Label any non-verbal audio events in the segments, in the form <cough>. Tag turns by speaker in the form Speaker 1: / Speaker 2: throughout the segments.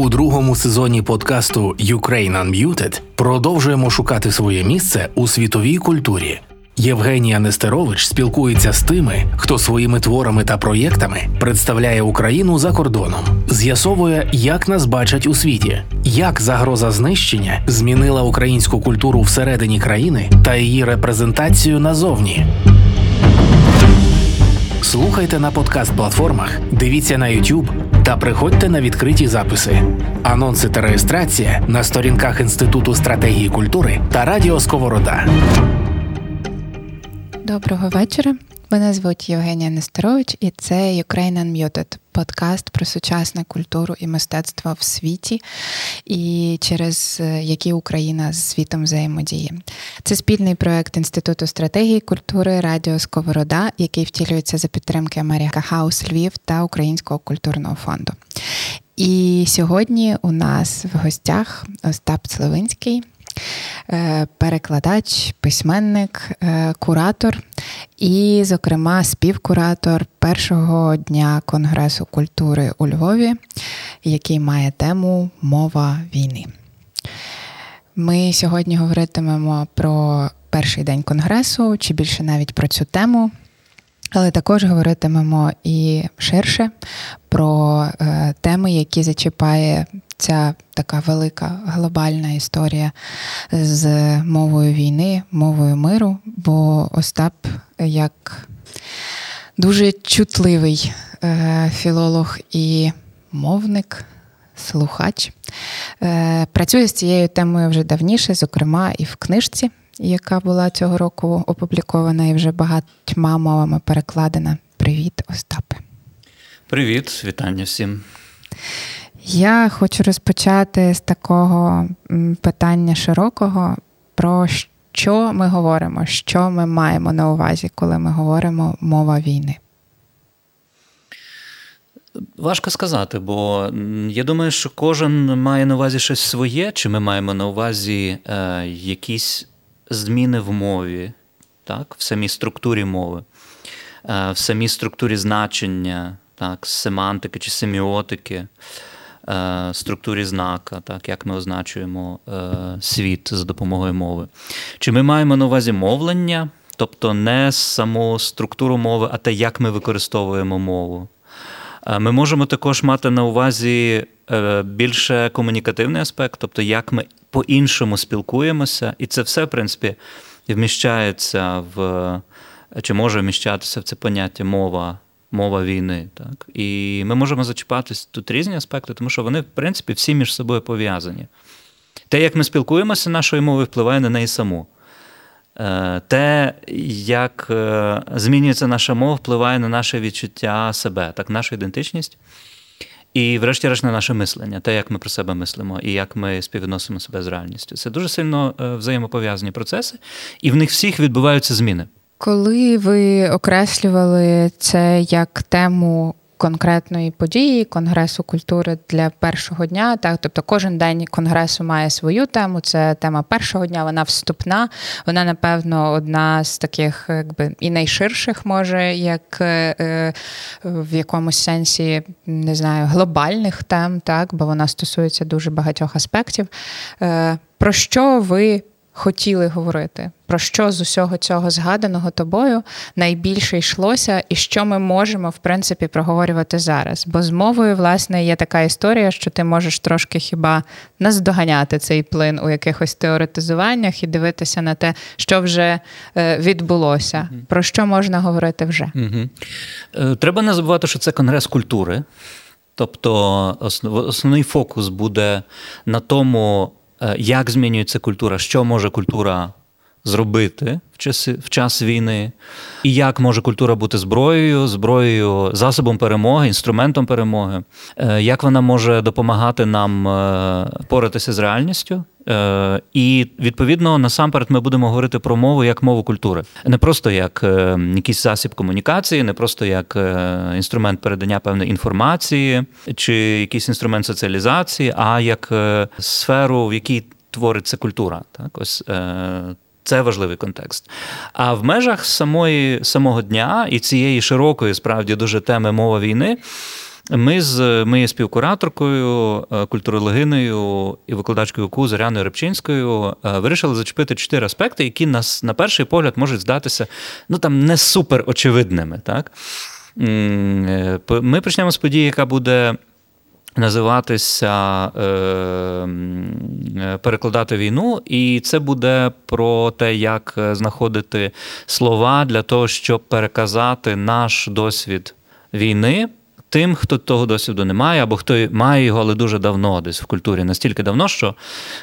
Speaker 1: У другому сезоні подкасту Ukraine Unmuted продовжуємо шукати своє місце у світовій культурі. Євгенія Нестерович спілкується з тими, хто своїми творами та проєктами представляє Україну за кордоном, з'ясовує, як нас бачать у світі, як загроза знищення змінила українську культуру всередині країни та її репрезентацію назовні. Слухайте на подкаст-платформах, дивіться на YouTube та приходьте на відкриті записи. Анонси та реєстрація на сторінках Інституту стратегії культури та Радіо Сковорода.
Speaker 2: Доброго вечора. Мене звуть Євгенія Нестерович, і це Ukraine Unmuted – подкаст про сучасну культуру і мистецтво в світі, і через е, які Україна з світом взаємодіє. Це спільний проект Інституту стратегії культури Радіо Сковорода, який втілюється за підтримки Америка Хаус Львів та Українського культурного фонду. І сьогодні у нас в гостях Остап Славинський. Е, перекладач, письменник, е, куратор і, зокрема, співкуратор першого дня Конгресу культури у Львові, який має тему Мова війни. Ми сьогодні говоритимемо про перший день конгресу, чи більше навіть про цю тему. Але також говоритимемо і ширше про е, теми, які зачіпає ця така велика глобальна історія з мовою війни, мовою миру. Бо Остап, як дуже чутливий е, філолог і мовник, слухач, е, працює з цією темою вже давніше, зокрема і в книжці. Яка була цього року опублікована і вже багатьма мовами перекладена. Привіт, Остапе.
Speaker 3: Привіт, вітання всім.
Speaker 2: Я хочу розпочати з такого питання широкого, про що ми говоримо, що ми маємо на увазі, коли ми говоримо мова війни.
Speaker 3: Важко сказати, бо я думаю, що кожен має на увазі щось своє, чи ми маємо на увазі е, якісь зміни в мові, так, в самій структурі мови, е, в самій структурі значення, так, семантики чи семіотики. Е, структурі знака, так як ми означуємо е, світ за допомогою мови. Чи ми маємо на увазі мовлення, тобто не саму структуру мови, а те, як ми використовуємо мову. Е, ми можемо також мати на увазі більше комунікативний аспект, тобто як ми по-іншому спілкуємося, і це все, в принципі, вміщається в чи може вміщатися в це поняття мова мова війни. Так? І ми можемо зачіпатись тут різні аспекти, тому що вони, в принципі, всі між собою пов'язані. Те, як ми спілкуємося нашою мовою, впливає на неї саму. Е, те, як е, змінюється наша мова, впливає на наше відчуття себе, так, нашу ідентичність. І, врешті-решт, на наше мислення, те, як ми про себе мислимо і як ми співвідносимо себе з реальністю. Це дуже сильно е, взаємопов'язані процеси, і в них всіх відбуваються зміни.
Speaker 2: Коли ви окреслювали це як тему конкретної події Конгресу культури для першого дня, так тобто кожен день конгресу має свою тему. Це тема першого дня, вона вступна. Вона, напевно, одна з таких, якби і найширших, може, як е, е, в якомусь сенсі не знаю, глобальних тем, так, бо вона стосується дуже багатьох аспектів. Е, про що ви хотіли говорити, про що з усього цього згаданого тобою найбільше йшлося, і що ми можемо в принципі проговорювати зараз. Бо з мовою, власне, є така історія, що ти можеш трошки хіба наздоганяти цей плин у якихось теоретизуваннях і дивитися на те, що вже е, відбулося, про що можна говорити вже.
Speaker 3: Угу. Треба не забувати, що це конгрес культури. Тобто основний фокус буде на тому, як змінюється культура, що може культура зробити в часи в час війни, і як може культура бути зброєю, зброєю, засобом перемоги, інструментом перемоги, е, як вона може допомагати нам е, поратися з реальністю. І відповідно насамперед ми будемо говорити про мову як мову культури, не просто як якийсь засіб комунікації, не просто як інструмент передання певної інформації чи якийсь інструмент соціалізації, а як сферу, в якій твориться культура. Так, ось це важливий контекст. А в межах самої, самого дня і цієї широкої, справді, дуже теми мова війни. Ми з ми є співкураторкою, е, культурологиною і викладачкою КУ Зоряною Репчинською е, вирішили зачепити чотири аспекти, які нас на перший погляд можуть здатися ну там не супер очевидними. Так? Е, ми почнемо з події, яка буде. Називатися перекладати війну, і це буде про те, як знаходити слова для того, щоб переказати наш досвід війни тим, хто того досвіду не має, або хто має його, але дуже давно десь в культурі, настільки давно, що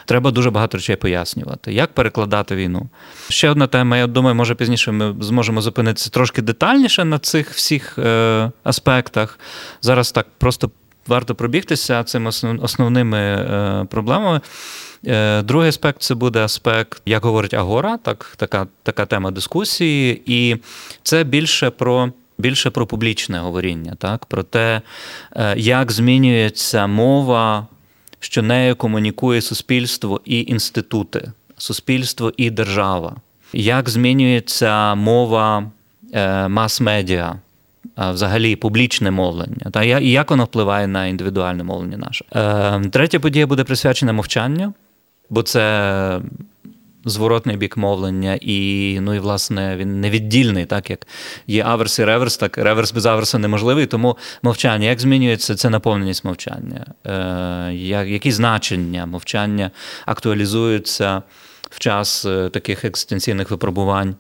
Speaker 3: треба дуже багато речей пояснювати. Як перекладати війну? Ще одна тема, я думаю, може пізніше ми зможемо зупинитися трошки детальніше на цих всіх е, аспектах. Зараз так просто варто пробігтися цими основними е, проблемами. Е, другий аспект це буде аспект, як говорить Агора, так, така, така тема дискусії, і це більше про більше про публічне говоріння, так? про те, е, як змінюється мова, що нею комунікує суспільство і інститути, суспільство і держава, як змінюється мова е, мас-медіа. Взагалі публічне мовлення, та і як воно впливає на індивідуальне мовлення наше. Е, третя подія буде присвячена мовчанню, бо це зворотний бік мовлення, і ну і власне він невіддільний, так як є аверс і реверс, так реверс без аверса неможливий. Тому мовчання, як змінюється це наповненість мовчання, е, які значення мовчання актуалізуються в час е, таких екзистенційних випробувань.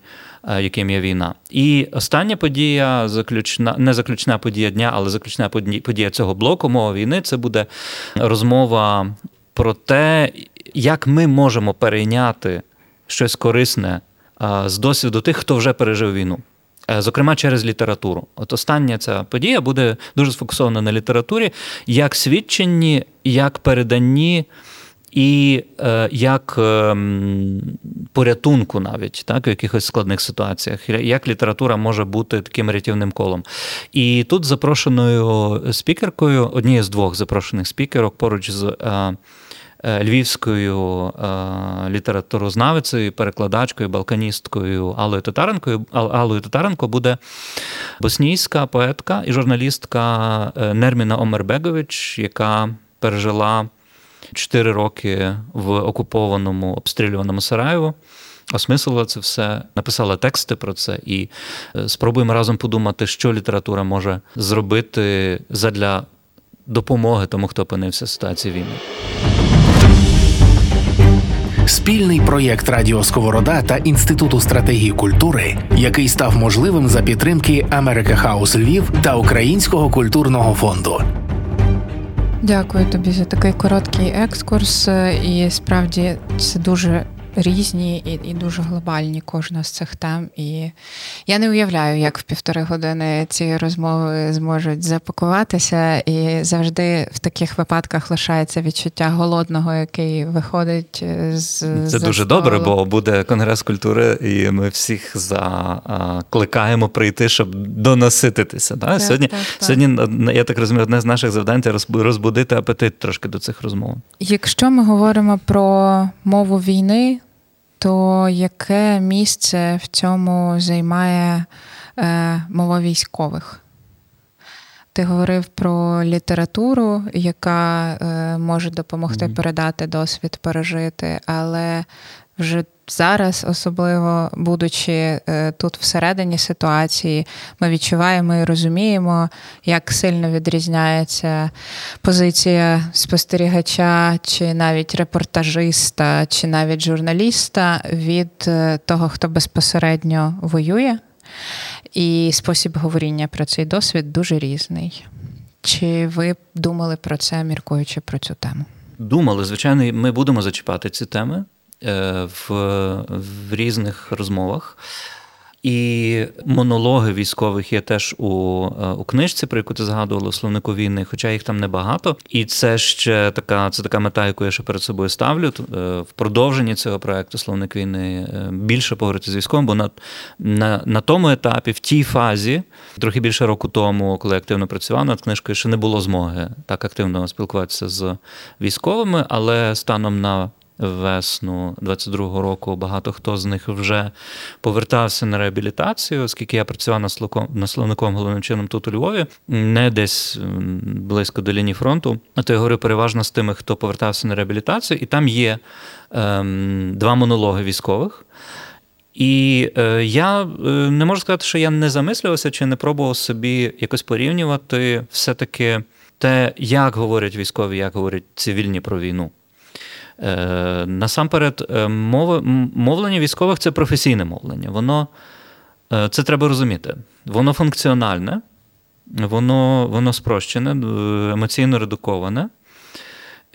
Speaker 3: Е, яким є війна. І остання подія, заключна, не заключна подія дня, але заключна подія цього блоку мова війни це буде розмова про те, як ми можемо перейняти щось корисне з досвіду тих, хто вже пережив війну. Е, зокрема, через літературу. От остання ця подія буде дуже сфокусована на літературі, як свідченні, як переданні і е, як е, порятунку навіть так, в якихось складних ситуаціях, як література може бути таким рятівним колом. І тут запрошеною спікеркою, однією з двох запрошених спікерок поруч з. Е, львівською е, літературознавицею, перекладачкою, балканісткою Аллою Татаренкою. Аллою Татаренко буде боснійська поетка і журналістка е, Нерміна Омербегович, яка пережила 4 роки в окупованому обстрілюваному Сараєву. Осмислила це все, написала тексти про це, і спробуємо разом подумати, що література може зробити задля допомоги тому, хто опинився в ситуації війни.
Speaker 1: Спільний проєкт Радіо Сковорода та Інституту стратегії культури, який став можливим за підтримки Америка Хаус Львів та Українського культурного фонду.
Speaker 2: Дякую тобі за такий короткий екскурс. І справді це дуже різні і і дуже глобальні кожна з цих тем. І я не уявляю, як в півтори години ці розмови зможуть запакуватися. І завжди в таких випадках лишається відчуття голодного, який виходить з
Speaker 3: це дуже столу. добре, бо буде конгрес культури, і ми всіх закликаємо прийти, щоб донасититися. Да? Так, сьогодні, так, так. сьогодні, я так розумію, одне з наших завдань це розбудити апетит трошки до цих розмов.
Speaker 2: Якщо ми говоримо про мову війни то яке місце в цьому займає е, мова військових? Ти говорив про літературу, яка е, може допомогти mm-hmm. передати досвід, пережити, але вже зараз, особливо будучи е, тут всередині ситуації, ми відчуваємо і розуміємо, як сильно відрізняється позиція спостерігача, чи навіть репортажиста, чи навіть журналіста від е, того, хто безпосередньо воює. І спосіб говоріння про цей досвід дуже різний. Чи ви думали про це, міркуючи про цю тему?
Speaker 3: Думали, звичайно, ми будемо зачіпати ці теми. Е, в, в різних розмовах. І монологи військових є теж у е, у книжці, про яку ти згадувала, словнику війни, хоча їх там небагато. І це ще така це така мета, яку я ще перед собою ставлю. Е, в продовженні цього проекту Словник війни більше поговорити з військовим, бо на, на, на тому етапі, в тій фазі, трохи більше року тому, коли я активно працював над книжкою, ще не було змоги так активно спілкуватися з військовими, але станом на весну 22-го року багато хто з них вже повертався на реабілітацію, оскільки я працював на словником головним чином тут у Львові, не десь близько до лінії фронту. А то я говорю переважно з тими, хто повертався на реабілітацію, і там є ем, два монологи військових. І е, я е, не можу сказати, що я не замислювався чи не пробував собі якось порівнювати все-таки те, як говорять військові, як говорять цивільні про війну. Е, насамперед, е, мови, мовлення військових це професійне мовлення. Воно е, це треба розуміти. Воно функціональне, воно воно спрощене, емоційно редуковане,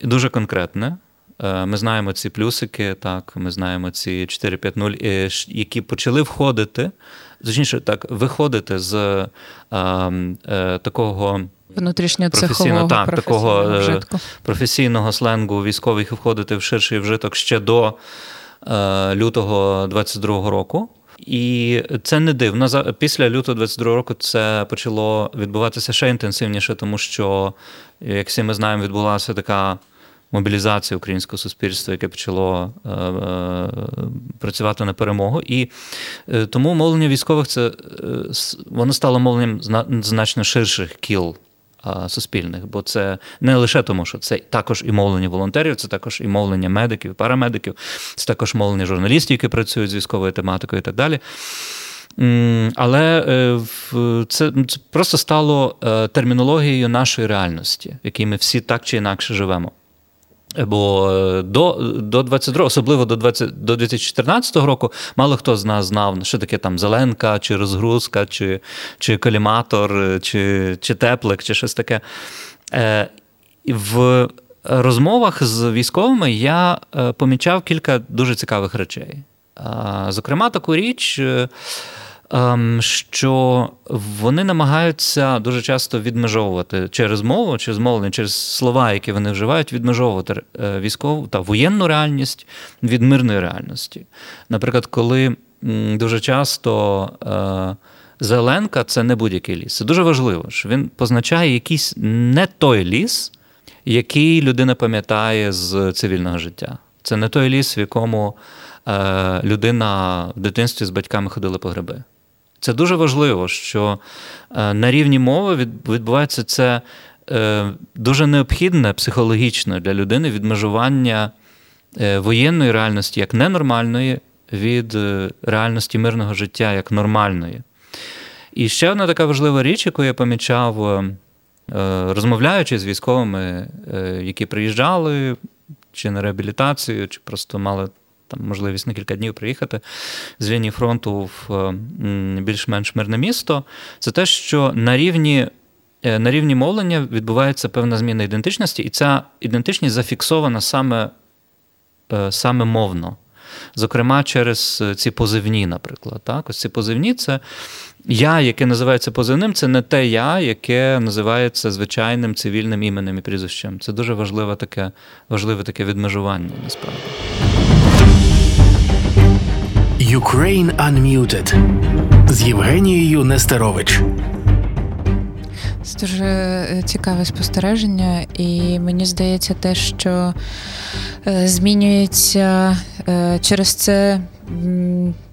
Speaker 3: дуже конкретне. Ми знаємо ці плюсики, так, ми знаємо ці 4-5-0, які почали входити, точніше, так, виходити з е, е, такого
Speaker 2: внутрішньоцехового
Speaker 3: так, такого е, вжитку. професійного сленгу військових входити в ширший вжиток ще до е, лютого 22-го року. І це не дивно. Після лютого 22 року це почало відбуватися ще інтенсивніше, тому що, як всі ми знаємо, відбулася така мобілізація українського суспільства, яке почало е, е, працювати на перемогу. І е, тому мовлення військових це е, воно стало мовленням значно ширших кіл суспільних, бо це не лише тому, що це також і мовлення волонтерів, це також і мовлення медиків, парамедиків, це також мовлення журналістів, які працюють з військовою тематикою і так далі. Але е, це просто стало е, термінологією нашої реальності, в якій ми всі так чи інакше живемо. Бо е, до до 22, особливо до 20, до 2014 року, мало хто з нас знав, що таке там зеленка, чи розгрузка, чи чи коліматор, чи чи теплик, чи щось таке. Е, В розмовах з військовими я е, помічав кілька дуже цікавих речей. Е, зокрема, таку річ. Ем, що вони намагаються дуже часто відмежовувати через мову, через мовлення, через слова, які вони вживають, відмежовувати е, військову та воєнну реальність від мирної реальності. Наприклад, коли дуже часто е, Зеленка це не будь-який ліс. Це дуже важливо, що він позначає якийсь не той ліс, який людина пам'ятає з цивільного життя. Це не той ліс, в якому е, людина в дитинстві з батьками ходила по гриби. Це дуже важливо, що е, на рівні мови відбувається це е, дуже необхідне психологічно для людини відмежування е, воєнної реальності як ненормальної від реальності мирного життя як нормальної. І ще одна така важлива річ, яку я помічав, розмовляючи з військовими, які приїжджали чи на реабілітацію, чи просто мали там можливість на кілька днів приїхати з лінії фронту в більш-менш мирне місто. Це те, що на рівні. Е, на рівні мовлення відбувається певна зміна ідентичності, і ця ідентичність зафіксована саме е, саме мовно. Зокрема, через ці позивні, наприклад. Так? Ось ці позивні це я, яке називається позивним, це не те я, яке називається звичайним цивільним іменем і прізвищем. Це дуже важливе таке важливе таке відмежування насправді.
Speaker 1: Ukraine Unmuted з Євгенією Нестерович.
Speaker 2: Це дуже е, цікаве спостереження, і мені здається, те, що е, змінюється е, через це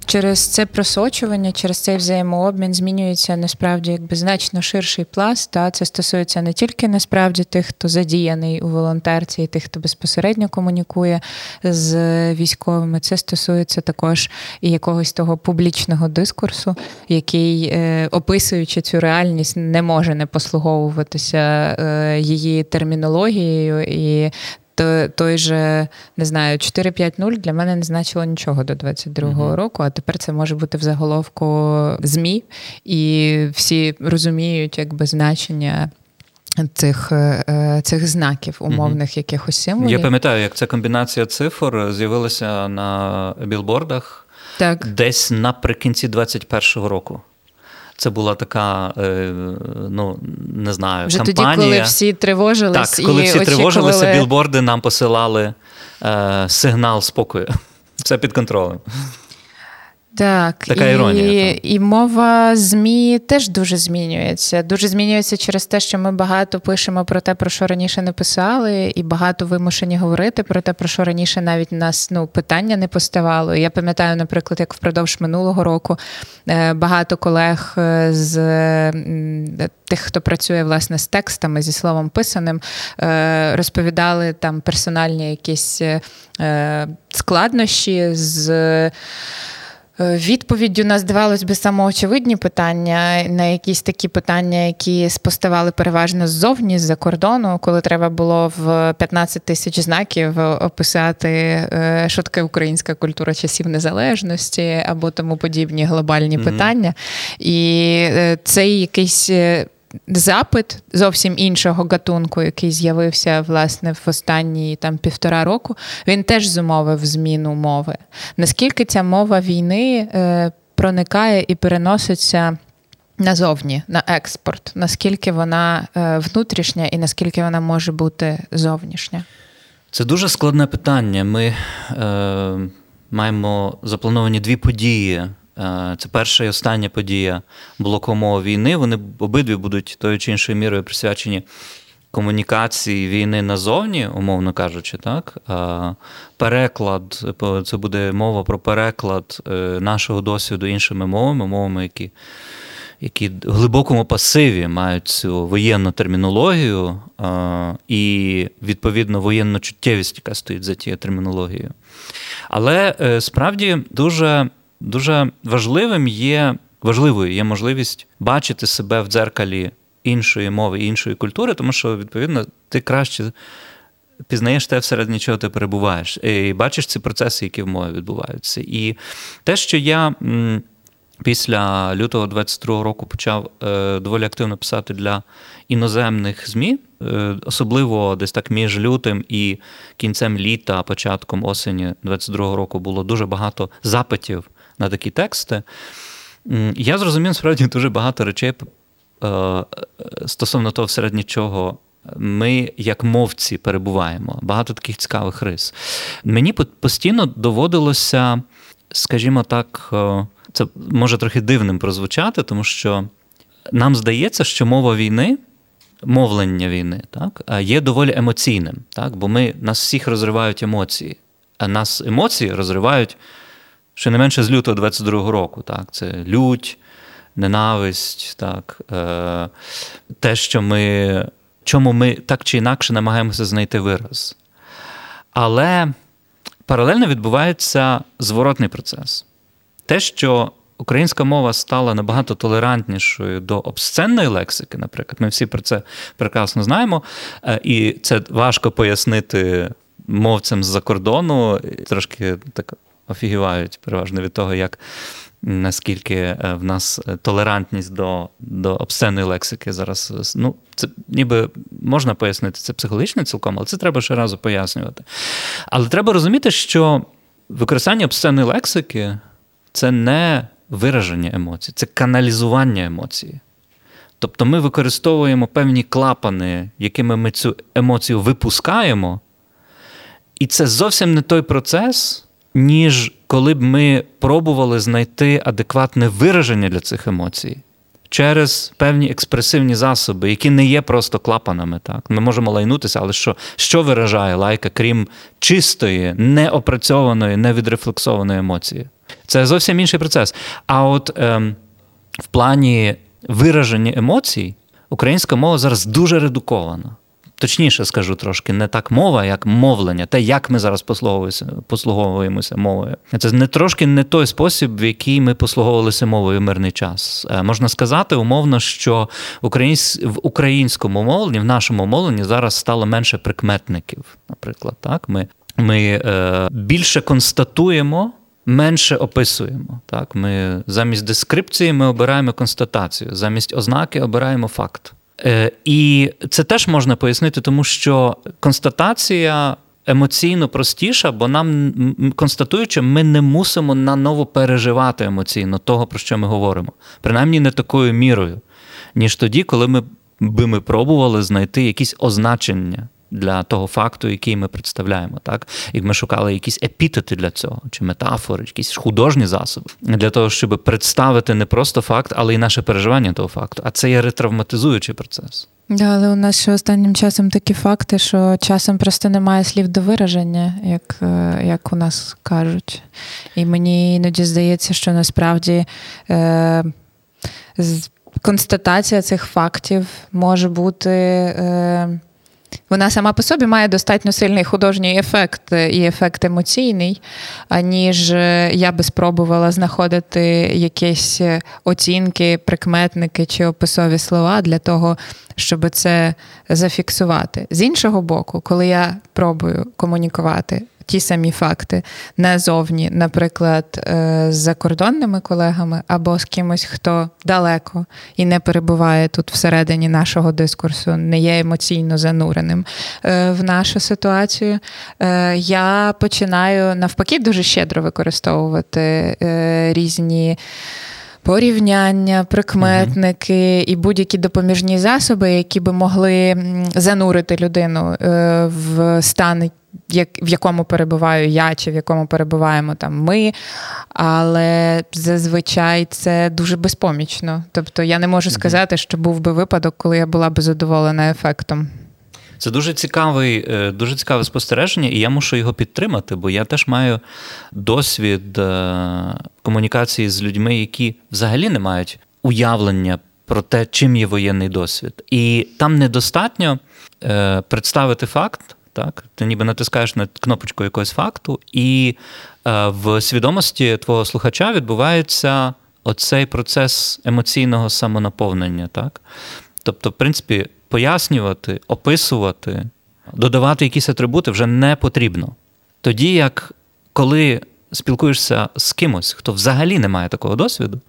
Speaker 2: через це просочування, через цей взаємообмін змінюється насправді якби значно ширший пласт. Та це стосується не тільки насправді тих, хто задіяний у волонтерці, і тих, хто безпосередньо комунікує з військовими. Це стосується також і якогось того публічного дискурсу, який, е, описуючи цю реальність, не може не послуговуватися е, її термінологією і то той же не знаю, 4-5-0 для мене не значило нічого до 22-го uh року, а тепер це може бути в заголовку ЗМІ, і всі розуміють якби значення. Цих е, цих знаків, умовних mm якихось символів.
Speaker 3: Я пам'ятаю, як ця комбінація цифр з'явилася на білбордах так. десь наприкінці 21-го року. Це була така, е, ну не знаю,
Speaker 2: Вже
Speaker 3: кампанія.
Speaker 2: тоді, коли всі тривожились
Speaker 3: Так, коли і всі очікували... тривожилися, білборди нам посилали е, сигнал спокою. <laughs> Все під контролем.
Speaker 2: Так,
Speaker 3: Така
Speaker 2: і,
Speaker 3: іронія. Там.
Speaker 2: І мова ЗМІ теж дуже змінюється. Дуже змінюється через те, що ми багато пишемо про те, про що раніше не писали, і багато вимушені говорити про те, про що раніше навіть нас ну, питання не поставало. Я пам'ятаю, наприклад, як впродовж минулого року е, багато колег е, з тих, хто працює власне з текстами, зі словом писаним, е, розповідали там персональні якісь складнощі з. Е, відповіддю на здавалось би самоочевидні питання на якісь такі питання, які споставали переважно ззовні з-за кордону, коли треба було в 15 тисяч знаків описати, е, що таке українська культура часів незалежності або тому подібні глобальні mm-hmm. питання. І е, цей якийсь запит зовсім іншого гатунку, який з'явився власне в останні там півтора року, він теж зумовив зміну мови. Наскільки ця мова війни е, проникає і переноситься назовні, на експорт, наскільки вона е, внутрішня і наскільки вона може бути зовнішня?
Speaker 3: Це дуже складне питання. Ми е, маємо заплановані дві події це перша і остання подія блокомова війни. Вони обидві будуть тою чи іншою мірою присвячені комунікації війни назовні, умовно кажучи, так. Е, переклад, це буде мова про переклад е, нашого досвіду іншими мовами, мовами, які. Які в глибокому пасиві мають цю воєнну термінологію і, відповідно, воєнну чуттєвість, яка стоїть за тією термінологією. Але справді дуже Дуже важливим є важливою є можливість бачити себе в дзеркалі іншої мови, іншої культури, тому що, відповідно, ти краще пізнаєш те, всередині чого ти перебуваєш, і бачиш ці процеси, які в мові відбуваються. І те, що я. Після лютого 22-го року почав е, доволі активно писати для іноземних ЗМІ, е, особливо десь так між лютим і кінцем літа, початком осені 22-го року було дуже багато запитів на такі тексти. Я зрозумів справді дуже багато речей е, стосовно того, всередині чого ми, як мовці, перебуваємо. Багато таких цікавих рис. Мені постійно доводилося, скажімо так, е, це може трохи дивним прозвучати, тому що нам здається, що мова війни. Мовлення війни так, є доволі емоційним, так, бо ми нас всіх розривають емоції, а нас емоції розривають щонайменше з лютого 22-го року. Так? Це лють, ненависть, так? Е, те, що ми, чому ми так чи інакше намагаємося знайти вираз. Але паралельно відбувається зворотний процес. Те, що українська мова стала набагато толерантнішою до обсценної лексики, наприклад, ми всі про це прекрасно знаємо, е, і це важко пояснити мовцям з-за кордону, трошки так офігівають переважно від того, як наскільки е, в нас е, толерантність до до обсценної лексики зараз. Е, ну, це ніби можна пояснити, це психологічно цілком, але це треба ще разу пояснювати. Але треба розуміти, що використання обсценної лексики це не вираження емоцій, це каналізування емоцій. Тобто ми використовуємо певні клапани, якими ми цю емоцію випускаємо, і це зовсім не той процес, ніж коли б ми пробували знайти адекватне вираження для цих емоцій. Через певні експресивні засоби, які не є просто клапанами. Так? Ми можемо лайнутися, але що що виражає лайка, крім чистої, неопрацьованої, невідрефлексованої емоції? Це зовсім інший процес. А от ем, в плані вираження емоцій українська мова зараз дуже редукована точніше скажу трошки, не так мова, як мовлення, те, як ми зараз послуговуємося мовою. Це не трошки не той спосіб, в який ми послуговувалися мовою в мирний час. Е, можна сказати, умовно, що в українському мовленні, в нашому мовленні зараз стало менше прикметників. Наприклад, так ми, ми е, більше констатуємо. Менше описуємо. Так? Ми Замість дескрипції ми обираємо констатацію, замість ознаки обираємо факт. Е, і це теж можна пояснити, тому що констатація емоційно простіша, бо нам констатуючи, ми не мусимо наново переживати емоційно того, про що ми говоримо. Принаймні не такою мірою, ніж тоді, коли ми би ми пробували знайти якісь означення для того факту, який ми представляємо. Так? Як ми шукали якісь епітети для цього, чи метафори, якісь художні засоби, для того, щоб представити не просто факт, але й наше переживання того факту. А це є ретравматизуючий процес.
Speaker 2: Да, але у нас ще останнім часом такі факти, що часом просто немає слів до вираження, як е, як у нас кажуть. І мені іноді здається, що насправді е, констатація цих фактів може бути. Е, вона сама по собі має достатньо сильний художній ефект і ефект емоційний, аніж я би спробувала знаходити якісь оцінки, прикметники чи описові слова для того, щоб це зафіксувати. З іншого боку, коли я пробую комунікувати ті самі факти назовні, наприклад, е, з закордонними колегами або з кимось, хто далеко і не перебуває тут всередині нашого дискурсу, не є емоційно зануреним е, в нашу ситуацію. Е, я починаю навпаки дуже щедро використовувати різні. Порівняння, прикметники і будь-які допоміжні засоби, які би могли занурити людину в стан як, в якому перебуваю я, чи в якому перебуваємо там ми, але зазвичай це дуже безпомічно. Тобто я не можу сказати, що був би випадок, коли я була би задоволена ефектом.
Speaker 3: Це дуже цікавий, е, дуже цікаве спостереження, і я мушу його підтримати, бо я теж маю досвід е, комунікації з людьми, які взагалі не мають уявлення про те, чим є воєнний досвід. І там недостатньо е, представити факт. Так, ти ніби натискаєш на кнопочку якогось факту, і е, в свідомості твого слухача відбувається оцей процес емоційного самонаповнення. Так? Тобто, в принципі, пояснювати, описувати, додавати якісь атрибути вже не потрібно. Тоді як коли спілкуєшся з кимось, хто взагалі не має такого досвіду,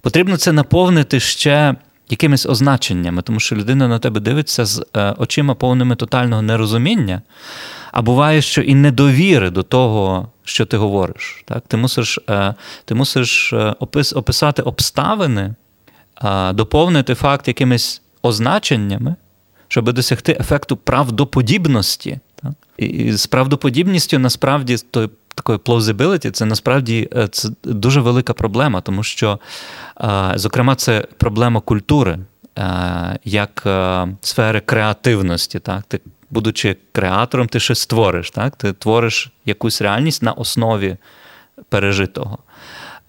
Speaker 3: потрібно це наповнити ще якимись означеннями, тому що людина на тебе дивиться з е, очима повними тотального нерозуміння, а буває, що і недовіри до того, що ти говориш. Так? Ти мусиш е, ти мусиш е, опис, описати обставини, доповнити факт якимись означеннями, щоб досягти ефекту правдоподібності. І з правдоподібністю насправді той такої plausibility, це насправді е, це дуже велика проблема, тому що, е, зокрема, це проблема культури, е, як сфери креативності. Так? Ти, будучи креатором, ти щось створиш, так? ти твориш якусь реальність на основі пережитого.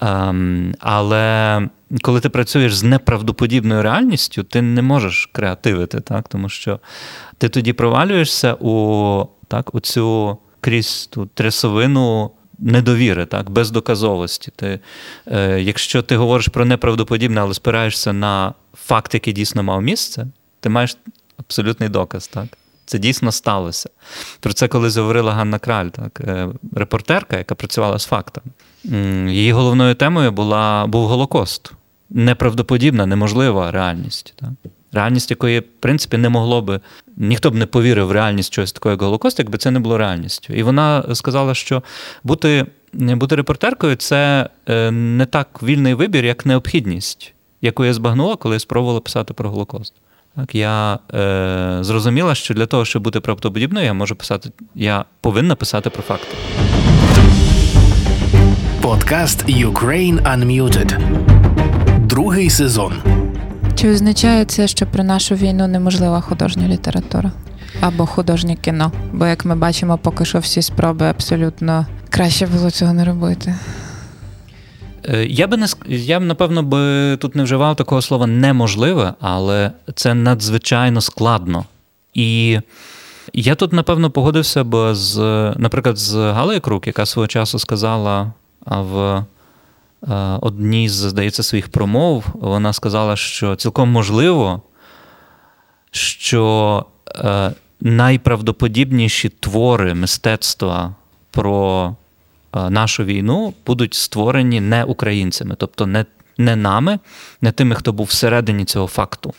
Speaker 3: Ем, але коли ти працюєш з неправдоподібною реальністю, ти не можеш креативити, так? тому що ти тоді провалюєшся у так, у цю крізь ту трясовину недовіри, так, бездоказовості. Ти, е, Якщо ти говориш про неправдоподібне, але спираєшся на факт, який дійсно мав місце, ти маєш абсолютний доказ. так. Це дійсно сталося. Про це колись говорила Ганна Краль, так, е, репортерка, яка працювала з фактами. Її головною темою була, був Голокост. Неправдоподібна, неможлива реальність. Так реальність якої, в принципі, не могло би, ніхто б не повірив в реальність чогось такого, як Голокост, якби це не було реальністю. І вона сказала, що бути бути репортеркою це е, не так вільний вибір, як необхідність, яку я збагнула, коли я спробувала писати про Голокост. Так, Я е, зрозуміла, що для того, щоб бути правдоподібною, я можу писати, я повинна писати про факти.
Speaker 1: Подкаст Ukraine Unmuted. Другий сезон.
Speaker 2: Чи означає це, що про нашу війну неможлива художня література або художнє кіно? Бо, як ми бачимо, поки що всі спроби абсолютно краще було цього не робити.
Speaker 3: Е, я би не я б, напевно, би тут не вживав такого слова неможливе, але це надзвичайно складно. І я тут, напевно, погодився б з, наприклад, з Галею Крук, яка свого часу сказала в одній з, здається, своїх промов вона сказала, що цілком можливо, що е, найправдоподібніші твори мистецтва про е, нашу війну будуть створені не українцями, тобто не, не нами, не тими, хто був всередині цього факту.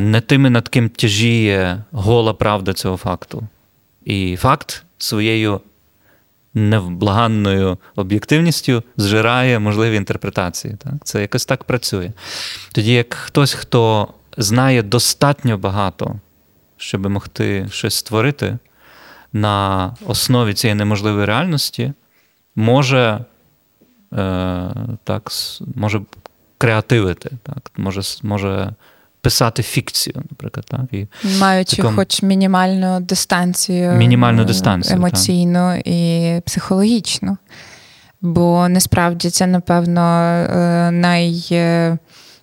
Speaker 3: Не тими, над ким тяжіє гола правда цього факту. І факт своєю невблаганною об'єктивністю зжирає можливі інтерпретації. Так? Це якось так працює. Тоді як хтось, хто знає достатньо багато щоб могти щось створити на основі цієї неможливої реальності, може е, так, може креативити, так, може може писати фікцію, наприклад. Так, і
Speaker 2: Маючи такому... хоч мінімальну дистанцію,
Speaker 3: мінімальну дистанцію
Speaker 2: емоційну так. і психологічну. Бо насправді це, напевно, е, най.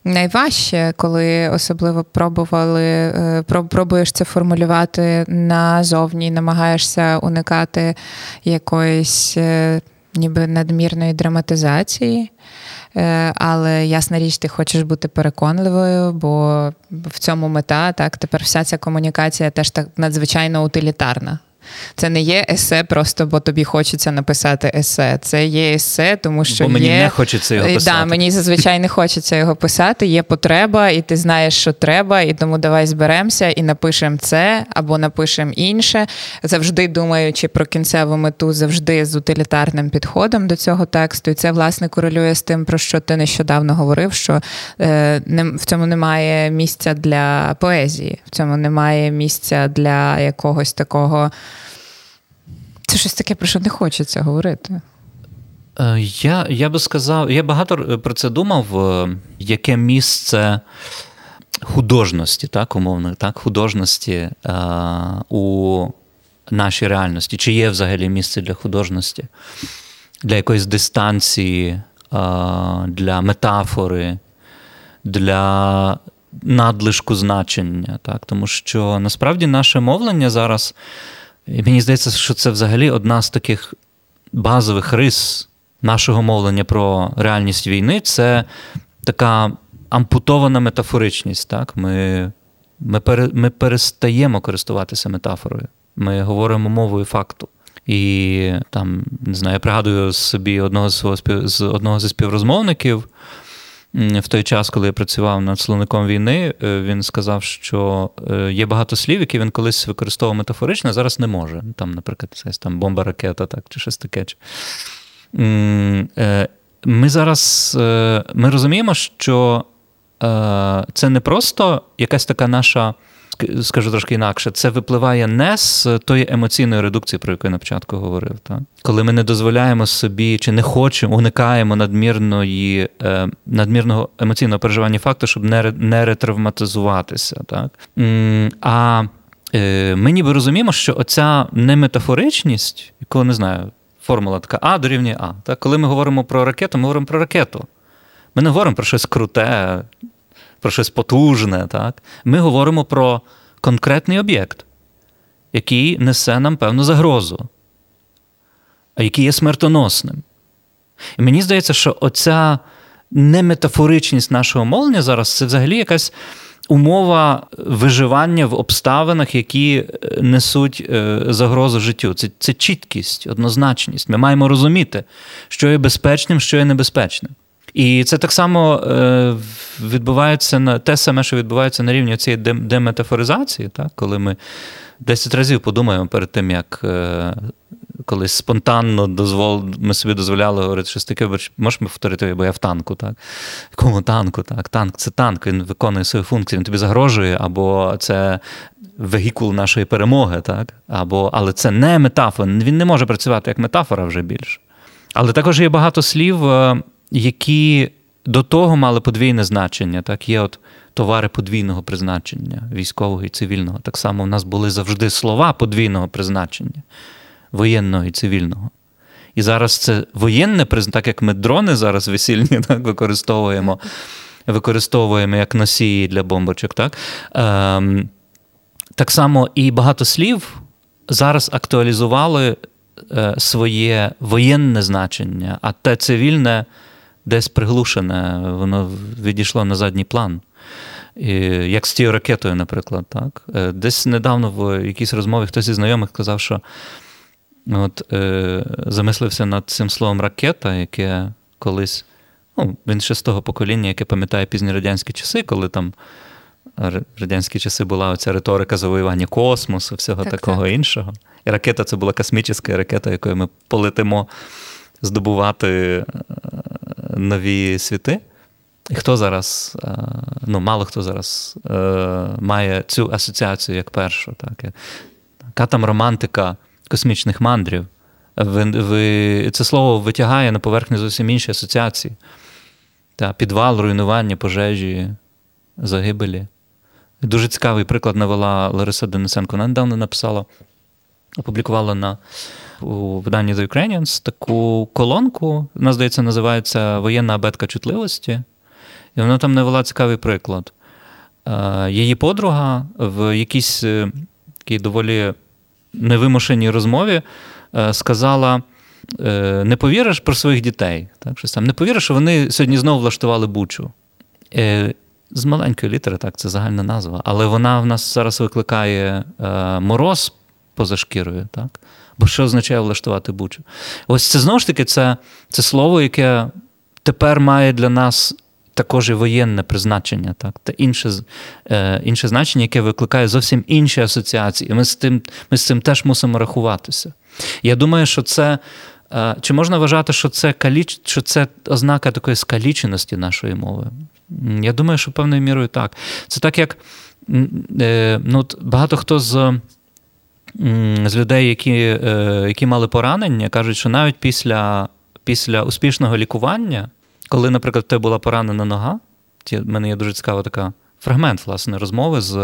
Speaker 2: Найважче, коли особливо пробували, е, пробуєш це формулювати назовні, намагаєшся уникати якоїсь е, ніби надмірної драматизації. Е, але ясна річ, ти хочеш бути переконливою, бо в цьому мета так тепер вся ця комунікація теж так надзвичайно утилітарна. Це не є есе, просто бо тобі хочеться написати есе. Це є есе, тому що
Speaker 3: бо мені
Speaker 2: є...
Speaker 3: не хочеться його писати.
Speaker 2: Да, Мені зазвичай не хочеться його писати. Є потреба, і ти знаєш, що треба, і тому давай зберемося і напишемо це або напишемо інше. Завжди думаючи про кінцеву мету, завжди з утилітарним підходом до цього тексту. І це власне корелює з тим, про що ти нещодавно говорив. Що е, не, в цьому немає місця для поезії, в цьому немає місця для якогось такого. Це щось таке, про що не хочеться говорити.
Speaker 3: Е, я я би сказав, я багато про це думав, е, яке місце художності, так, умовно, так, художності е, у нашій реальності. Чи є взагалі місце для художності, для якоїсь дистанції, для метафори, для надлишку значення. Так? Тому що насправді наше мовлення зараз. І мені здається, що це взагалі одна з таких базових рис нашого мовлення про реальність війни це така ампутована метафоричність. Так? Ми ми, пере, ми перестаємо користуватися метафорою. Ми говоримо мовою факту. І там, не знаю, я пригадую собі одного з з одного зі співрозмовників в той час, коли я працював над словником війни, е, він сказав, що е, є багато слів, які він колись використовував метафорично, а зараз не може. Там, наприклад, там бомба ракета, так, чи щось таке. Е, ми зараз ми розуміємо, що це не просто якась така наша скажу трошки інакше, це випливає не з тої емоційної редукції, про яку я на початку говорив. Так? Коли ми не дозволяємо собі чи не хочемо, уникаємо надмірної, е, надмірного емоційного переживання факту, щоб не не ретравматизуватися. Так? А е, ми ніби розуміємо, що оця неметафоричність, яку не знаю, формула така А дорівнює А. Так? Коли ми говоримо про ракету, ми говоримо про ракету. Ми не говоримо про щось круте, про щось потужне. Так? Ми говоримо про конкретний об'єкт, який несе нам певну загрозу, а який є смертоносним. І мені здається, що оця неметафоричність нашого мовлення зараз це взагалі якась. Умова виживання в обставинах, які е, несуть е, загрозу життю. Це це чіткість, однозначність. Ми маємо розуміти, що є безпечним, що є небезпечним. І це так само е, відбувається на те саме, що відбувається на рівні цієї деметафоризації, так? коли ми 10 разів подумаємо перед тим, як е, колись спонтанно дозвол, ми собі дозволяли говорити, щось таке, можеш ми повторити, бо я в танку, так? В якому танку? так? Танк це танк, він виконує свою функцію, він тобі загрожує, або це вегікул нашої перемоги, так? Або, але це не метафора, він не може працювати як метафора вже більше. Але також є багато слів. Які до того мали подвійне значення. Так, Є от товари подвійного призначення, військового і цивільного. Так само у нас були завжди слова подвійного призначення, воєнного і цивільного. І зараз це воєнне призначення, так як ми дрони зараз весільні <laughs> так, використовуємо, використовуємо як носії для бомбочок. Так Ем, так само і багато слів зараз актуалізували е, своє воєнне значення, а те цивільне десь приглушене, воно відійшло на задній план. І, Як з тією ракетою, наприклад. Так? Е, десь недавно в якійсь розмові хтось із знайомих сказав, що от, е, замислився над цим словом ракета, яке колись. Ну, Він ще з того покоління, яке пам'ятає пізні радянські часи, коли там радянські часи була оця риторика завоювання космосу, всього так, такого так. іншого. І ракета це була космічна ракета, якою ми полетимо здобувати е, нові світи. І хто зараз, е, ну, мало хто зараз е, має цю асоціацію як першу. Так? Яка там романтика космічних мандрів? Ви, ви, Це слово витягає на поверхню зовсім інші асоціації. Та, Підвал, руйнування, пожежі, загибелі. Дуже цікавий приклад навела Лариса Денисенко. Вона недавно написала, опублікувала на у виданні The Ukrainians таку колонку, вона, здається, називається Воєнна абетка чутливості. І вона там навела цікавий приклад. Е, її подруга в якійсь е, такій доволі невимушеній розмові е, сказала: не повіриш про своїх дітей. Так, щось там, Не повіриш, що вони сьогодні знову влаштували бучу. З маленької літери, так, це загальна назва. Але вона в нас зараз викликає мороз поза шкірою. так? Бо що означає влаштувати бучу? Ось це знову ж таки це, це слово, яке тепер має для нас також і воєнне призначення, так, та інше е, інше значення, яке викликає зовсім інші асоціації. Ми з тим, ми з цим теж мусимо рахуватися. Я думаю, що це. Е, чи можна вважати, що це каліч... що це ознака такої скаліченості нашої мови? Я думаю, що певною мірою так. Це так, як е, ну, багато хто з з людей, які е, які мали поранення, кажуть, що навіть після після успішного лікування коли, наприклад, тебе була поранена нога, в мене є дуже цікава така фрагмент власне, розмови з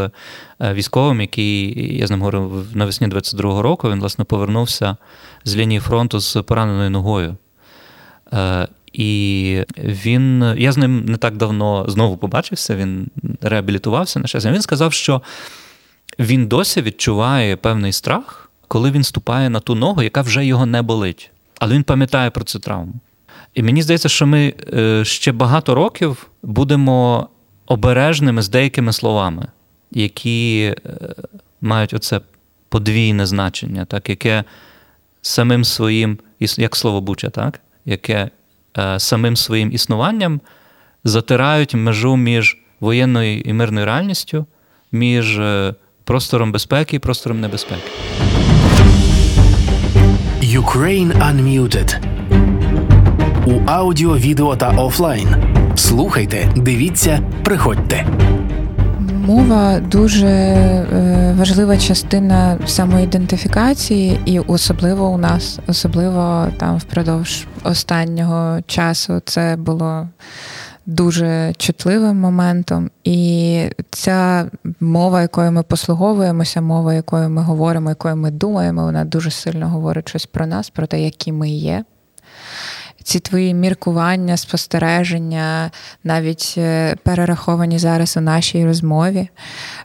Speaker 3: е, військовим, який я з ним говорив навесні 22-го року. Він, власне, повернувся з лінії фронту з пораненою ногою. Е, і він, я з ним не так давно знову побачився, він реабілітувався на щастя. Він сказав, що він досі відчуває певний страх, коли він ступає на ту ногу, яка вже його не болить. Але він пам'ятає про цю травму. І мені здається, що ми е, ще багато років будемо обережними з деякими словами, які е, мають оце подвійне значення, так, яке самим своїм, як слово буча, так, яке е, самим своїм існуванням затирають межу між воєнною і мирною реальністю, між простором безпеки і простором небезпеки.
Speaker 1: Ukraine Unmuted у аудіо, відео та офлайн. Слухайте, дивіться, приходьте.
Speaker 2: Мова дуже е, важлива частина самоідентифікації, і особливо у нас, особливо там впродовж останнього часу, це було дуже чутливим моментом. І ця мова, якою ми послуговуємося, мова, якою ми говоримо, якою ми думаємо, вона дуже сильно говорить щось про нас, про те, які ми є ці твої міркування, спостереження, навіть е, перераховані зараз у нашій розмові,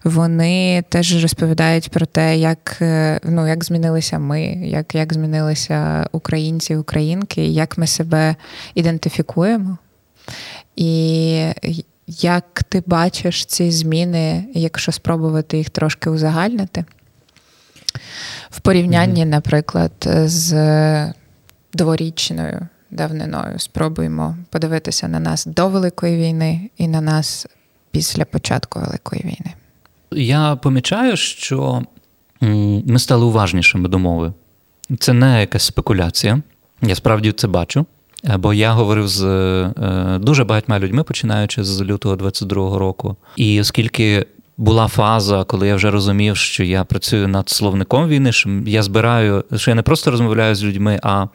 Speaker 2: вони теж розповідають про те, як е, ну, як змінилися ми, як, як змінилися українці, українки, як ми себе ідентифікуємо. І як ти бачиш ці зміни, якщо спробувати їх трошки узагальнити? В порівнянні, наприклад, з дворічною давниною. Спробуємо подивитися на нас до Великої війни і на нас після початку Великої війни.
Speaker 3: Я помічаю, що ми стали уважнішими до мови. Це не якась спекуляція. Я справді це бачу. Бо я говорив з е, дуже багатьма людьми, починаючи з лютого 22-го року. І оскільки була фаза, коли я вже розумів, що я працюю над словником війни, що я збираю, що я не просто розмовляю з людьми, а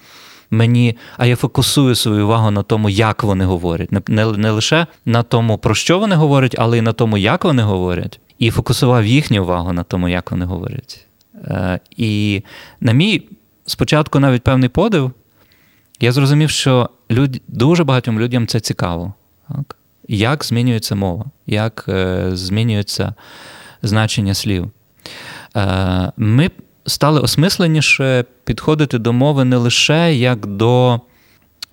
Speaker 3: мені, а я фокусую свою увагу на тому, як вони говорять. Не, не, не лише на тому, про що вони говорять, але й на тому, як вони говорять, і фокусував їхню увагу на тому, як вони говорять. Е, І на мій спочатку навіть певний подив, я зрозумів, що люд, дуже багатьом людям це цікаво. Так? Як змінюється мова, як е, змінюється значення слів. Е, Ми стали осмисленіше підходити до мови не лише як до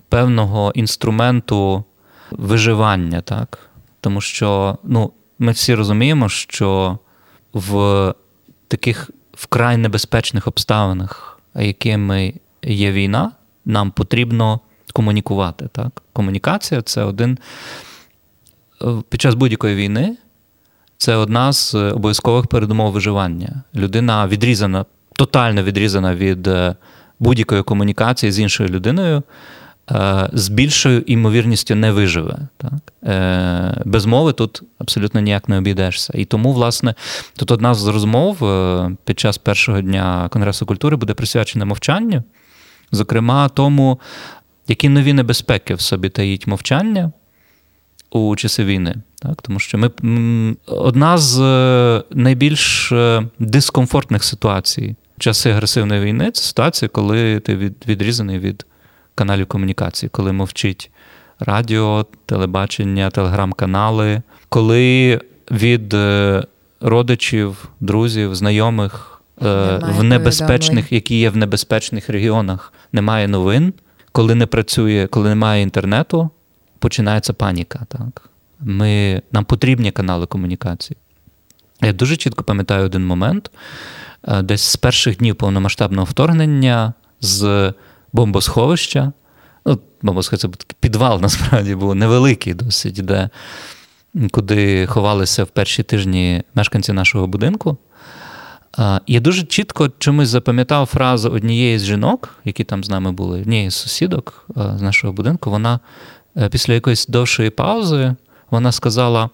Speaker 3: певного інструменту виживання, так? Тому що ну, ми всі розуміємо, що в таких вкрай небезпечних обставинах, якими є війна, нам потрібно комунікувати. Так? Комунікація це один під час будь-якої війни. Це одна з обов'язкових передумов виживання. Людина відрізана тотально відрізана від е, будь-якої комунікації з іншою людиною, е, з більшою імовірністю не виживе. Так? Е, Без мови тут абсолютно ніяк не обійдешся. І тому, власне, тут одна з розмов е, під час першого дня Конгресу культури буде присвячена мовчанню, зокрема, тому, які нові небезпеки в собі таїть мовчання у часи війни. Так? Тому що ми одна з е, найбільш е, дискомфортних ситуацій в часи агресивної війни це ситуація, коли ти відрізаний від каналів комунікації, коли мовчить радіо, телебачення, телеграм-канали, коли від е, родичів, друзів, знайомих в небезпечних, які є в небезпечних регіонах, немає новин, коли не працює, коли немає інтернету, починається паніка. Так? Ми, Нам потрібні канали комунікації. Я дуже чітко пам'ятаю один момент, е, десь з перших днів повномасштабного вторгнення з бомбосховища. Ну, бомбосховище, це підвал <laughs> насправді був невеликий досить, де, куди ховалися в перші тижні мешканці нашого будинку. Я дуже чітко чомусь запам'ятав фразу однієї з жінок, які там з нами були, однієї з сусідок з нашого будинку. Вона е, після якоїсь довшої паузи вона сказала: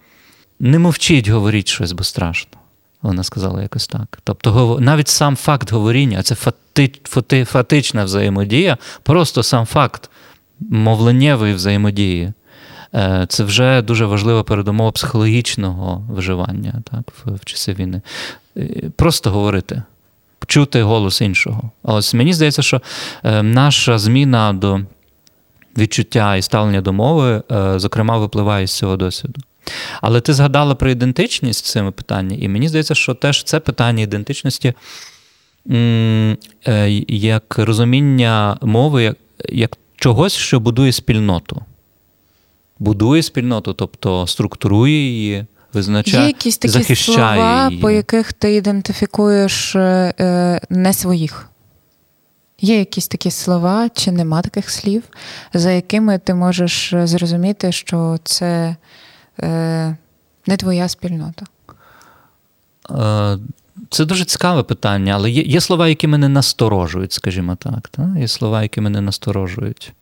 Speaker 3: не мовчіть, говоріть щось, бо страшно. Вона сказала якось так. Тобто, навіть сам факт говоріння, це фати, фати, фатична взаємодія, просто сам факт мовленнєвої взаємодії. Е, це вже дуже важлива передумова психологічного виживання так, в, в часи війни. Е, просто говорити, чути голос іншого. Ось мені здається, що е, наша зміна до відчуття і ставлення до мови, зокрема, випливає з цього досвіду. Але ти згадала про ідентичність цими питаннями, і мені здається, що теж це питання ідентичності як розуміння мови, як, як чогось, що будує спільноту будує спільноту, тобто структурує її, визначає,
Speaker 2: Є якісь такі
Speaker 3: захищає
Speaker 2: слова,
Speaker 3: її.
Speaker 2: по яких ти ідентифікуєш е, е, не своїх. Є якісь такі слова, чи нема таких слів, за якими ти можеш зрозуміти, що це е, не твоя спільнота?
Speaker 3: Е, це дуже цікаве питання, але є є слова, які мене насторожують, скажімо так. Та? Є слова, які мене насторожують,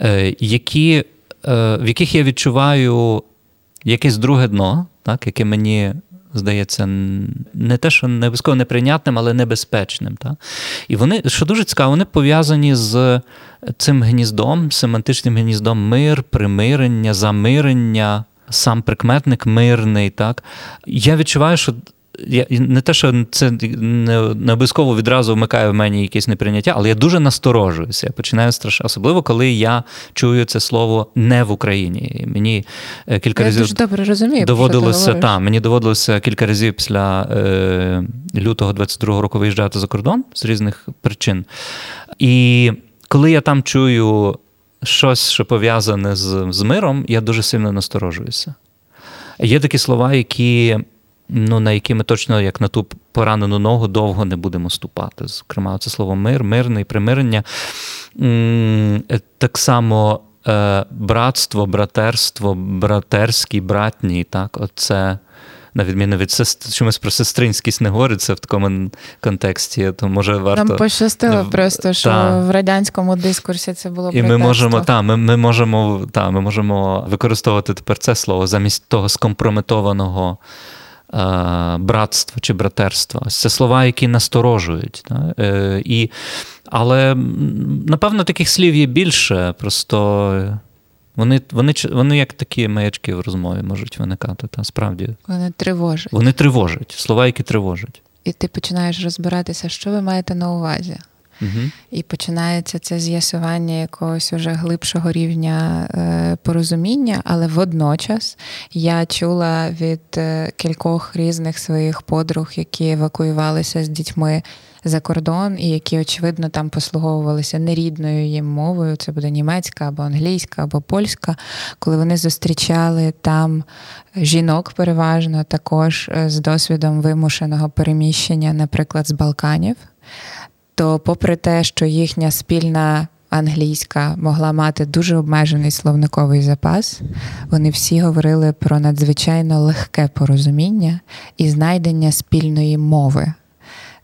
Speaker 3: е, які Е, в яких я відчуваю якесь друге дно, так, яке мені здається, не те, що не обов'язково неприйнятним, але небезпечним. Так? І вони, що дуже цікаво, вони пов'язані з цим гніздом, семантичним гніздом мир, примирення, замирення, сам прикметник мирний. Так? Я відчуваю, що я не те, що це не, не обов'язково відразу вмикає в мені якесь неприйняття, але я дуже насторожуюся. Я починаю страшно, особливо коли я чую це слово не в Україні. Мені е, кілька
Speaker 2: я
Speaker 3: разів
Speaker 2: дуже добре розумію.
Speaker 3: Доводилося та, мені доводилося кілька разів після е, лютого 22-го року виїжджати за кордон з різних причин. І коли я там чую щось, що пов'язане з, з миром, я дуже сильно насторожуюся. Є такі слова, які ну, на які ми точно, як на ту поранену ногу, довго не будемо ступати. Зокрема, це слово мир, мирний, примирення. Так само е, братство, братерство, братерський, братній. так, оце на відміну від сестри, чомусь про сестринськість не говориться в такому контексті, то може варто.
Speaker 2: Нам пощастило просто, що та. в радянському дискурсі це було
Speaker 3: І ми можемо, та, ми, ми, можемо, та, ми можемо використовувати тепер це слово замість того скомпрометованого. Е, братство чи братерство. Це слова, які насторожують. Е, і, Але напевно таких слів є більше. Просто вони вони, вони як такі маячки в розмові можуть виникати. Та, справді.
Speaker 2: Вони тривожать.
Speaker 3: Вони тривожать, слова, які тривожать.
Speaker 2: І ти починаєш розбиратися, що ви маєте на увазі. І починається це з'ясування якогось уже глибшого рівня е, порозуміння, але водночас я чула від е, кількох різних своїх подруг, які евакуювалися з дітьми за кордон, і які, очевидно, там послуговувалися нерідною їм мовою. Це буде німецька або англійська, або польська, коли вони зустрічали там жінок, переважно також е, з досвідом вимушеного переміщення, наприклад, з Балканів то, попри те, що їхня спільна англійська могла мати дуже обмежений словниковий запас, вони всі говорили про надзвичайно легке порозуміння і знайдення спільної мови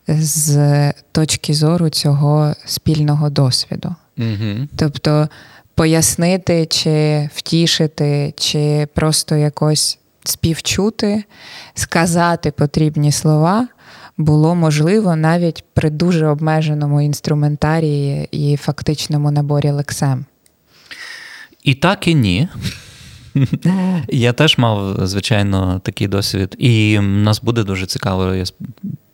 Speaker 2: з точки зору цього спільного досвіду.
Speaker 3: Угу.
Speaker 2: Тобто пояснити, чи втішити, чи просто якось співчути, сказати потрібні слова. Було можливо навіть при дуже обмеженому інструментарії і фактичному наборі лексем.
Speaker 3: І так, і ні. <laughs> Я теж мав, звичайно, такий досвід. І нас буде дуже цікаво, я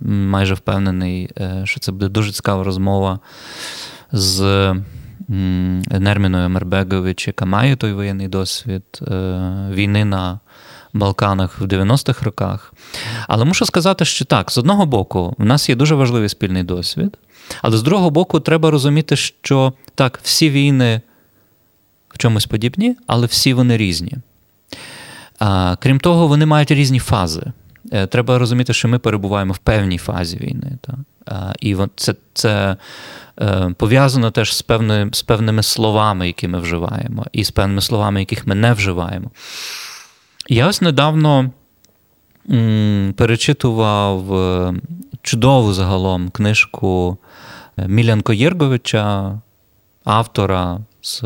Speaker 3: майже впевнений, е, що це буде дуже цікава розмова з Нерміною Мербегович, яка має той воєнний досвід е, війни на Балканах в 90-х роках. Але мушу сказати, що так, з одного боку, в нас є дуже важливий спільний досвід, але з другого боку, треба розуміти, що так, всі війни в чомусь подібні, але всі вони різні. Крім того, вони мають різні фази. Е, треба розуміти, що ми перебуваємо в певній фазі війни. Так? І це це е, пов'язано теж з певними, з певними словами, які ми вживаємо, і з певними словами, яких ми не вживаємо. Я ось недавно перечитував е, чудову загалом книжку Мілянко Єрговича, автора з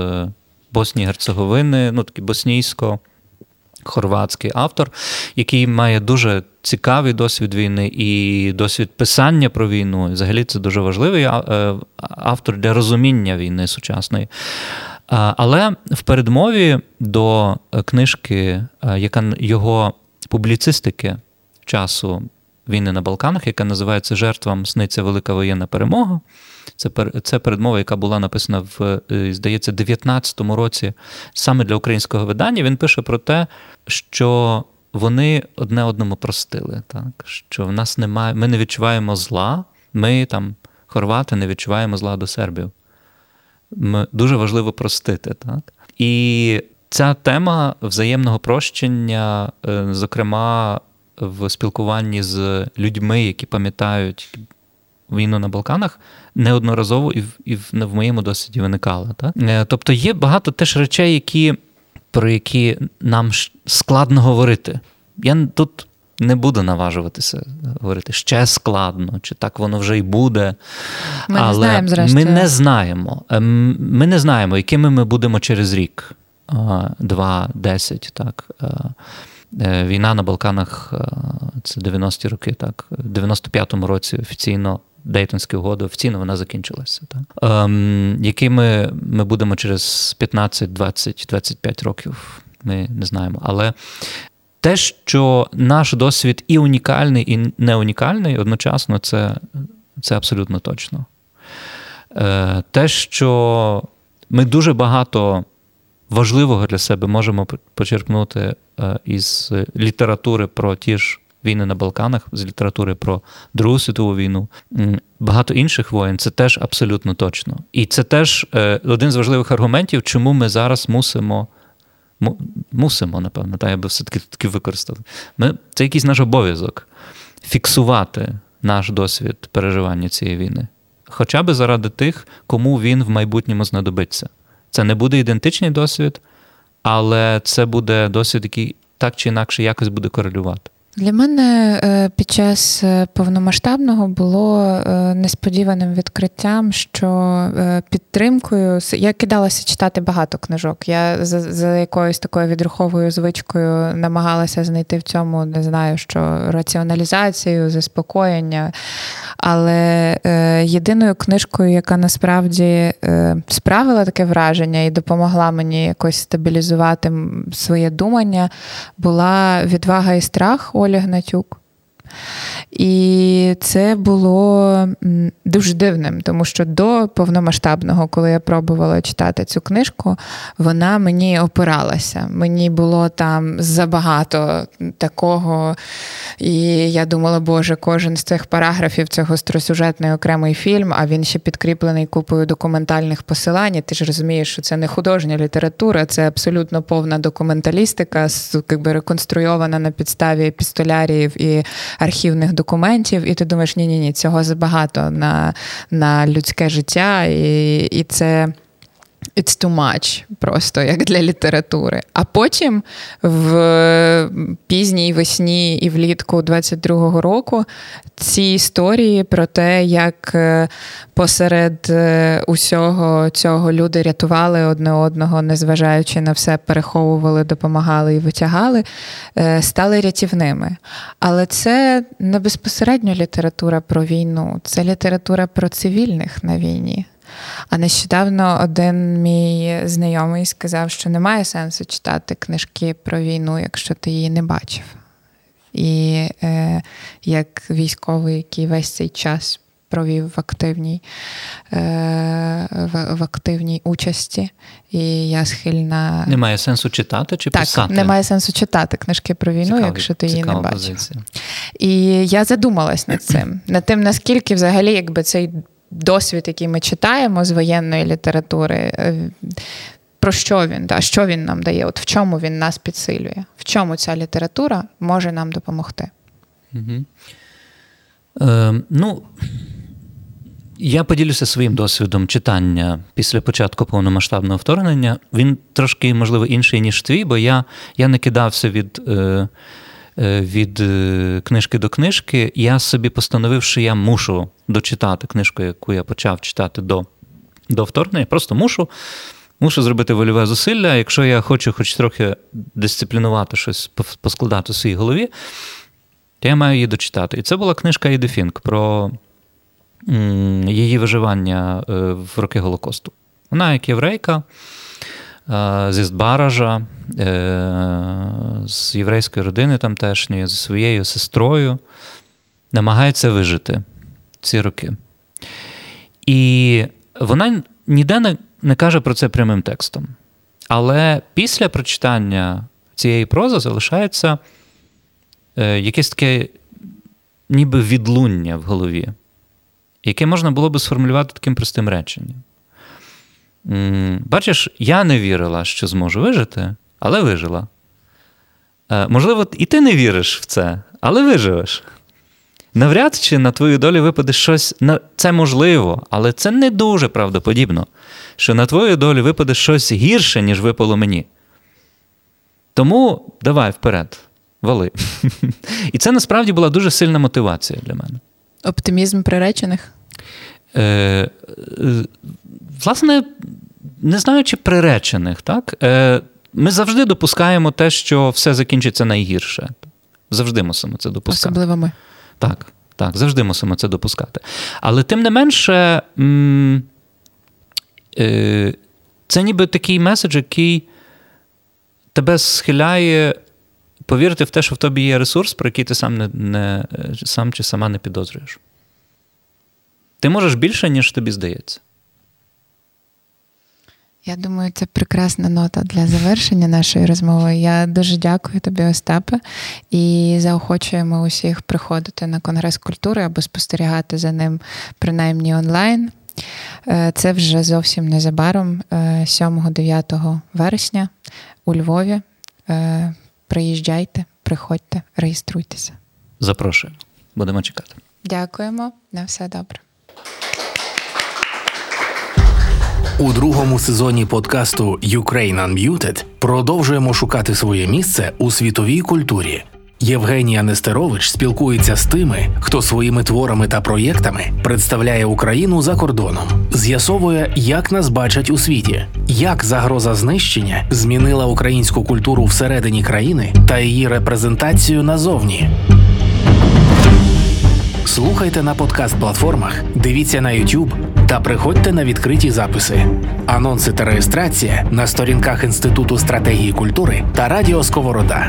Speaker 3: Боснії Герцеговини, ну такий боснійсько-хорватський автор, який має дуже цікавий досвід війни і досвід писання про війну. взагалі це дуже важливий е, автор для розуміння війни сучасної. Але в передмові до книжки, е, яка його публіцистики часу війни на Балканах, яка називається Жертвам сниться велика воєнна перемога. Це це передмова, яка була написана в, е, здається, 19-му році саме для українського видання. Він пише про те, що вони одне одному простили. Так? Що в нас немає, ми не відчуваємо зла, ми там, хорвати, не відчуваємо зла до сербів. Дуже важливо простити. Так? І ця тема взаємного прощення, е, зокрема, в спілкуванні з людьми, які пам'ятають війну на Балканах, неодноразово і в, і в, в моєму досвіді виникала. Так? Е, тобто є багато теж речей, які, про які нам складно говорити. Я тут не буду наважуватися говорити ще складно, чи так воно вже й буде.
Speaker 2: Ми
Speaker 3: Але
Speaker 2: не знаємо, зрештою.
Speaker 3: ми не знаємо. Ем, ми не знаємо, якими ми будемо через рік, два, десять. так. Е, е, війна на Балканах це 90-ті роки, так. В 95-му році офіційно Дейтонські угоди, офіційно вона закінчилася. Так? Ем, Якими ми будемо через 15, 20, 25 років, ми не знаємо. Але те, що наш досвід і унікальний, і не унікальний, одночасно, це, це абсолютно точно. Е, Те, що ми дуже багато. Важливого для себе можемо почерпнути е, із літератури про ті ж війни на Балканах, з літератури про Другу світову війну, багато інших воєн, це теж абсолютно точно. І це теж е, один з важливих аргументів, чому ми зараз мусимо. Мусимо, напевно, та я би все-таки таки використав. Ми, Це якийсь наш обов'язок фіксувати наш досвід переживання цієї війни. Хоча би заради тих, кому він в майбутньому знадобиться. Це не буде ідентичний досвід, але це буде досвід, який так чи інакше якось буде корелювати.
Speaker 2: Для мене е, під час е, повномасштабного було е, несподіваним відкриттям, що підтримкою я кидалася читати багато книжок. Я за, за якоюсь такою відруховою звичкою намагалася знайти в цьому, не знаю, що раціоналізацію, заспокоєння. Але єдиною книжкою, яка насправді справила таке враження і допомогла мені якось стабілізувати своє думання, була відвага і страх Олі Гнатюк. І це було дуже дивним, тому що до повномасштабного, коли я пробувала читати цю книжку, вона мені опиралася. Мені було там забагато такого. І я думала, боже, кожен з цих параграфів це гостросюжетний окремий фільм, а він ще підкріплений купою документальних посилань. Ти ж розумієш, що це не художня література, це абсолютно повна документалістика, якби реконструйована на підставі епістоляріїв і архівних документів, і ти думаєш, ні, ні, ні, цього забагато на на людське життя, і, і це. It's too much, просто як для літератури. А потім в пізній весні і влітку 22-го року ці історії про те, як е, посеред е, усього цього люди рятували одне одного, незважаючи на все, переховували, допомагали і витягали, е, стали рятівними. Але це не безпосередньо література про війну, це література про цивільних на війні. А нещодавно один мій знайомий сказав, що немає сенсу читати книжки про війну, якщо ти її не бачив. І е, як військовий, який весь цей час провів в активній е, в, в активній участі, і я схильна.
Speaker 3: Немає сенсу читати чи
Speaker 2: так,
Speaker 3: писати?
Speaker 2: Немає сенсу читати книжки про війну, Цікаві, якщо ти її не бачив.
Speaker 3: Позиція.
Speaker 2: І я задумалась над цим, над тим, наскільки взагалі якби цей досвід, який ми читаємо з воєнної літератури, е, про що він, да, що він нам дає, от в чому він нас підсилює, в чому ця література може нам допомогти.
Speaker 3: Угу. Е, ну, я поділюся своїм досвідом читання після початку повномасштабного вторгнення. Він трошки, можливо, інший, ніж твій, бо я я не кидався від е від е, книжки до книжки. Я собі постановив, що я мушу дочитати книжку, яку я почав читати до до вторгнення. Просто мушу. Мушу зробити вольове зусилля. Якщо я хочу хоч трохи дисциплінувати щось, поскладати в своїй голові, то я маю її дочитати. І це була книжка Іди Фінк про її виживання е, в роки Голокосту. Вона, як єврейка, е, зі Збаража, е, з єврейської родини тамтешньої, зі своєю сестрою, намагається вижити ці роки. І вона ніде не, не каже про це прямим текстом. Але після прочитання цієї прози залишається якесь таке ніби відлуння в голові яке можна було би сформулювати таким простим реченням. Бачиш, я не вірила, що зможу вижити, але вижила. Е, можливо, і ти не віриш в це, але виживеш. Навряд чи на твою долю випаде щось. Це можливо, але це не дуже правдоподібно, що на твою долю випаде щось гірше, ніж випало мені. Тому давай вперед, вали. <laughs> І це насправді була дуже сильна мотивація для мене.
Speaker 2: Оптимізм приречених?
Speaker 3: Е, е, Власне, не знаю, чи приречених, так? Е, Ми завжди допускаємо те, що все закінчиться найгірше. Завжди мусимо це допускати.
Speaker 2: Особливо ми.
Speaker 3: Так, так, завжди мусимо це допускати. Але тим не менше, м- е, це ніби такий меседж, який тебе схиляє повірити в те, що в тобі є ресурс, про який ти сам не, не сам чи сама не підозрюєш. Ти можеш більше, ніж тобі здається.
Speaker 2: Я думаю, це прекрасна нота для завершення нашої розмови. Я дуже дякую тобі, Остапе, і заохочуємо усіх приходити на Конгрес культури або спостерігати за ним принаймні онлайн. Е, це вже зовсім незабаром, 7-9 е, вересня у Львові. Е, приїжджайте, приходьте, реєструйтеся.
Speaker 3: Запрошуємо. Будемо чекати.
Speaker 2: Дякуємо. На все добре.
Speaker 1: У другому сезоні подкасту Ukraine Unmuted продовжуємо шукати своє місце у світовій культурі. Євгенія Нестерович спілкується з тими, хто своїми творами та проєктами представляє Україну за кордоном, з'ясовує, як нас бачать у світі, як загроза знищення змінила українську культуру всередині країни та її репрезентацію назовні. Слухайте на подкаст-платформах, дивіться на YouTube та приходьте на відкриті записи, анонси та реєстрація на сторінках Інституту стратегії культури та Радіо Сковорода.